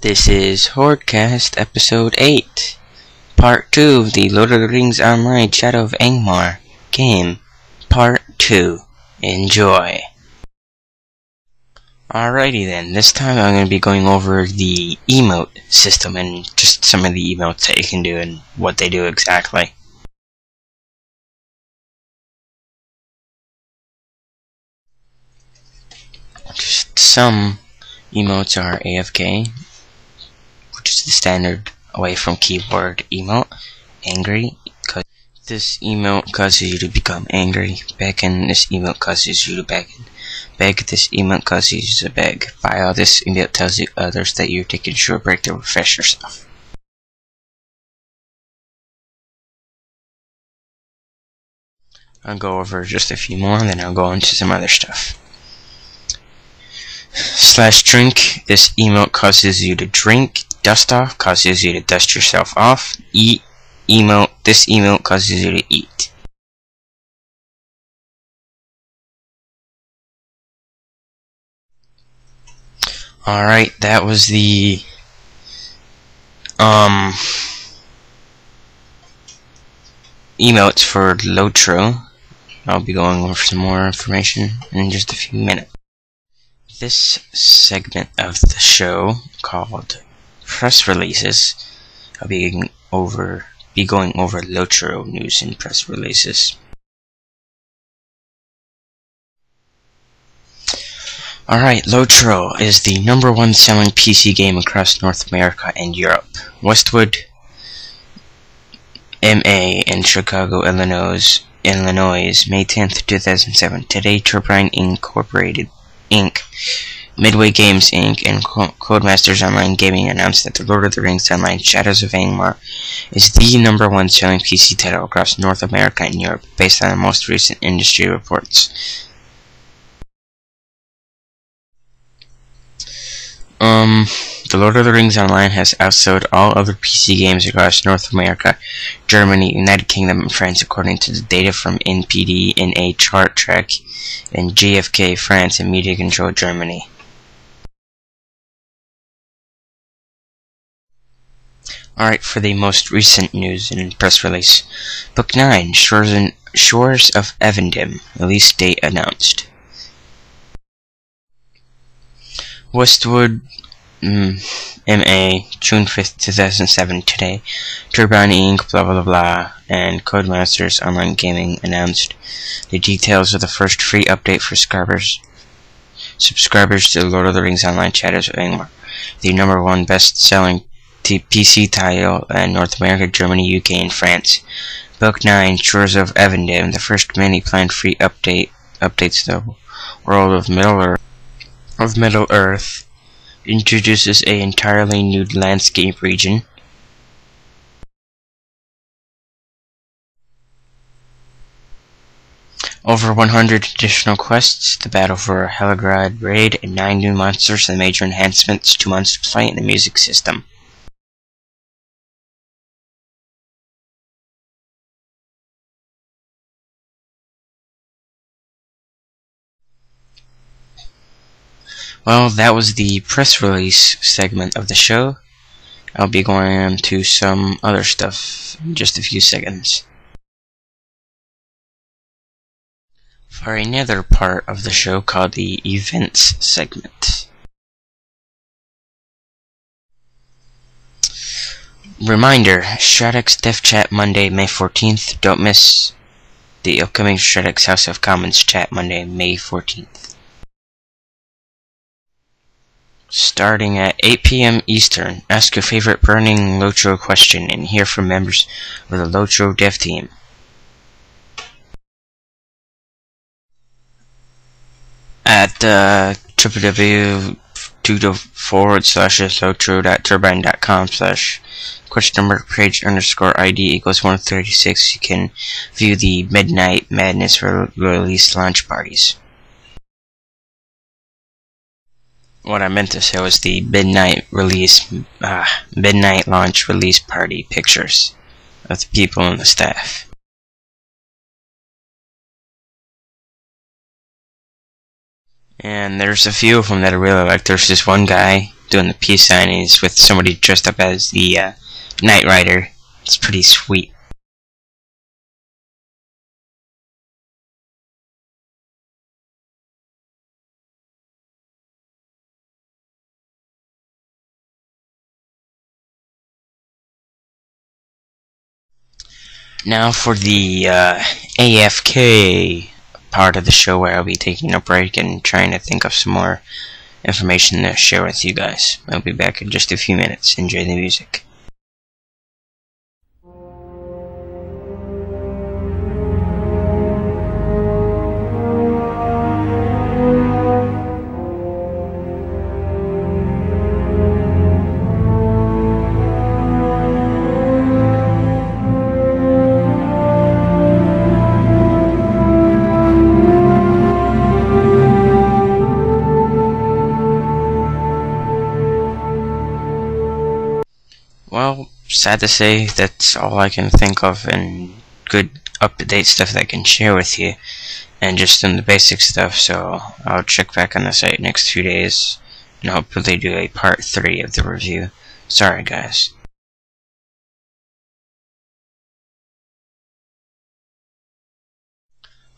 This is Hordecast Episode 8, Part 2 of the Lord of the Rings Online Shadow of Angmar game, Part 2. Enjoy. Alrighty then, this time I'm going to be going over the emote system and just some of the emotes that you can do and what they do exactly. Just some emotes are AFK, the standard away from keyboard emote. Angry, cause this emote causes you to become angry. Beckon, this emote causes you to beckon. Beg, this emote causes you to beg. File, this emote tells you others that you're taking a short break to refresh yourself. I'll go over just a few more, then I'll go into some other stuff slash drink. This emote causes you to drink. Dust off causes you to dust yourself off. Eat emote. This emote causes you to eat. Alright, that was the um emotes for Lotro. I'll be going over some more information in just a few minutes. This segment of the show, called Press Releases, I'll be going over be going over Lotro news and press releases. Alright, Lotro is the number one selling PC game across North America and Europe. Westwood MA in Chicago, Illinois, Illinois, May 10th, 2007. Today, Turbine Incorporated Inc., Midway Games Inc., and Codemasters Online Gaming announced that The Lord of the Rings Online Shadows of Angmar is the number one selling PC title across North America and Europe, based on the most recent industry reports. Um, The Lord of the Rings Online has outsold all other PC games across North America, Germany, United Kingdom, and France, according to the data from NPD, NA Chart Track, and GFK France and Media Control Germany. Alright, for the most recent news and press release. Book 9, Shores, in, Shores of Evendim, release date announced. Westwood mm, MA, June 5th, 2007, today. Turbine Inc., blah blah blah, and Codemasters Online Gaming announced the details of the first free update for subscribers, subscribers to Lord of the Rings Online Shadows of Angmar, the number one PC title in North America, Germany, UK, and France. Book 9, Shores of Evendim, the first many planned free update updates the world of Middle Earth of Middle Earth introduces a entirely new landscape region. Over 100 additional quests, the battle for Helegrod raid, and 9 new monsters and major enhancements to monster play and the music system. Well, that was the press release segment of the show. I'll be going on to some other stuff in just a few seconds. For another part of the show called the events segment. Reminder, Stratics Dev Chat Monday, May 14th. Don't miss the upcoming Stratics House of Commons Chat Monday, May 14th starting at 8 p.m. Eastern. Ask your favorite burning Lotro question and hear from members of the Lotro dev team. At uh, www forward slash slash question number page underscore ID equals 136 you can view the Midnight Madness release launch parties. What I meant to say was the midnight release, uh, midnight launch release party pictures of the people and the staff. And there's a few of them that I really like. There's this one guy doing the peace signings with somebody dressed up as the uh, Knight Rider. It's pretty sweet. Now for the uh, AFK part of the show where I'll be taking a break and trying to think of some more information to share with you guys. I'll be back in just a few minutes. Enjoy the music. Well, sad to say, that's all I can think of and good up-to-date stuff that I can share with you. And just in the basic stuff, so I'll check back on the site next few days and hopefully do a part 3 of the review. Sorry guys.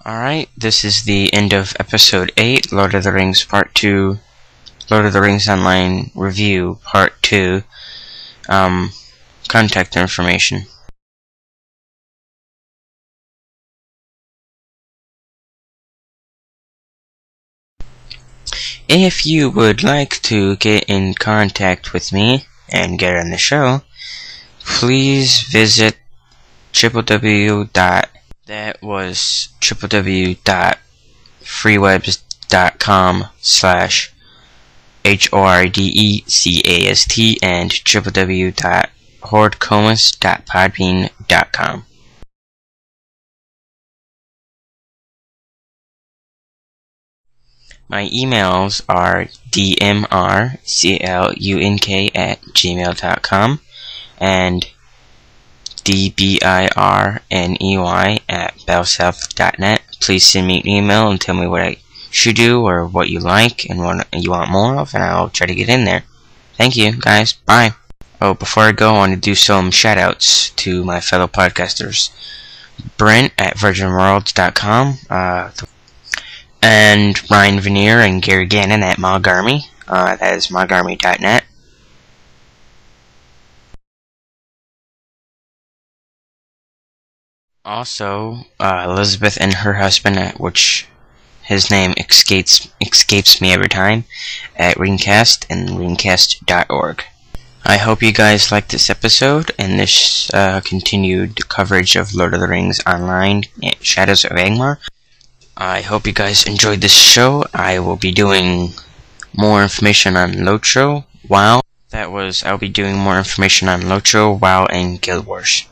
Alright, this is the end of episode 8, Lord of the Rings Part 2, Lord of the Rings Online Review Part 2 um, contact information. If you would like to get in contact with me and get on the show, please visit www. That was www.freewebs.com slash H-O-R-D-E-C-A-S-T and www.hordcomus.podbean.com. My emails are dmrclunk at gmail.com and dbirney at bellsouth.net. Please send me an email and tell me what I should do or what you like and what you want more of, and I'll try to get in there. Thank you, guys. Bye. Oh, before I go, I want to do some shoutouts to my fellow podcasters. Brent at virginworlds.com, uh, and Ryan Veneer and Gary Gannon at Mogarmy. Uh, that is mogarmy.net. Also, uh, Elizabeth and her husband, at which his name escapes escapes me every time at Ringcast and ringcast.org. I hope you guys liked this episode and this uh, continued coverage of Lord of the Rings Online Shadows of Angmar. I hope you guys enjoyed this show. I will be doing more information on Lotro, WoW. That was, I'll be doing more information on Lotro, WoW, and Guild Wars.